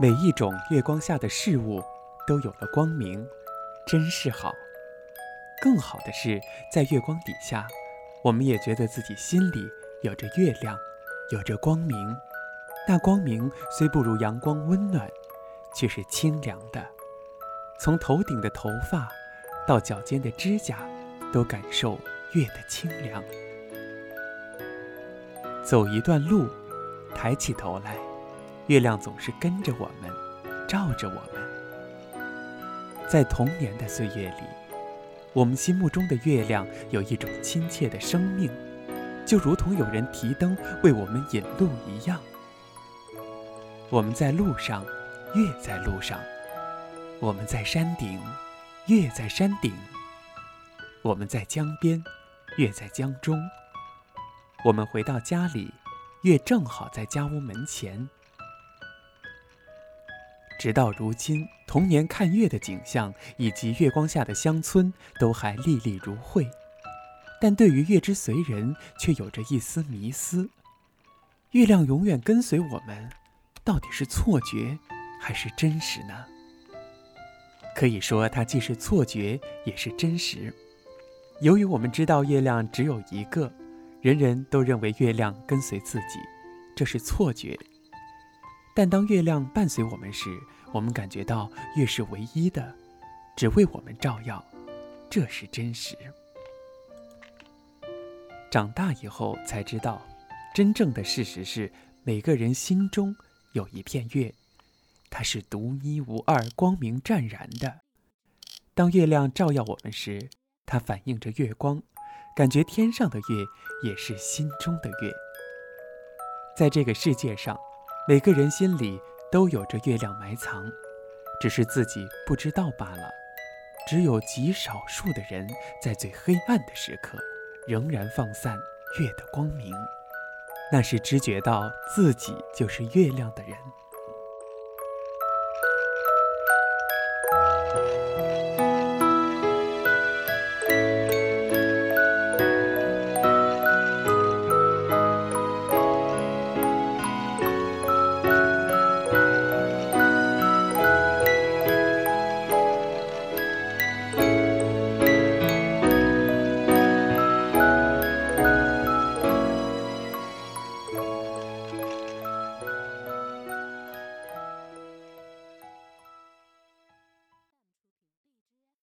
每一种月光下的事物都有了光明，真是好。更好的是，在月光底下，我们也觉得自己心里有着月亮，有着光明。那光明虽不如阳光温暖，却是清凉的。从头顶的头发到脚尖的指甲，都感受月的清凉。走一段路，抬起头来。月亮总是跟着我们，照着我们。在童年的岁月里，我们心目中的月亮有一种亲切的生命，就如同有人提灯为我们引路一样。我们在路上，月在路上；我们在山顶，月在山顶；我们在江边，月在江中；我们回到家里，月正好在家屋门前。直到如今，童年看月的景象以及月光下的乡村都还历历如绘，但对于月之随人却有着一丝迷思：月亮永远跟随我们，到底是错觉还是真实呢？可以说，它既是错觉，也是真实。由于我们知道月亮只有一个，人人都认为月亮跟随自己，这是错觉。但当月亮伴随我们时，我们感觉到月是唯一的，只为我们照耀，这是真实。长大以后才知道，真正的事实是每个人心中有一片月，它是独一无二、光明湛然的。当月亮照耀我们时，它反映着月光，感觉天上的月也是心中的月。在这个世界上。每个人心里都有着月亮埋藏，只是自己不知道罢了。只有极少数的人在最黑暗的时刻，仍然放散月的光明，那是知觉到自己就是月亮的人。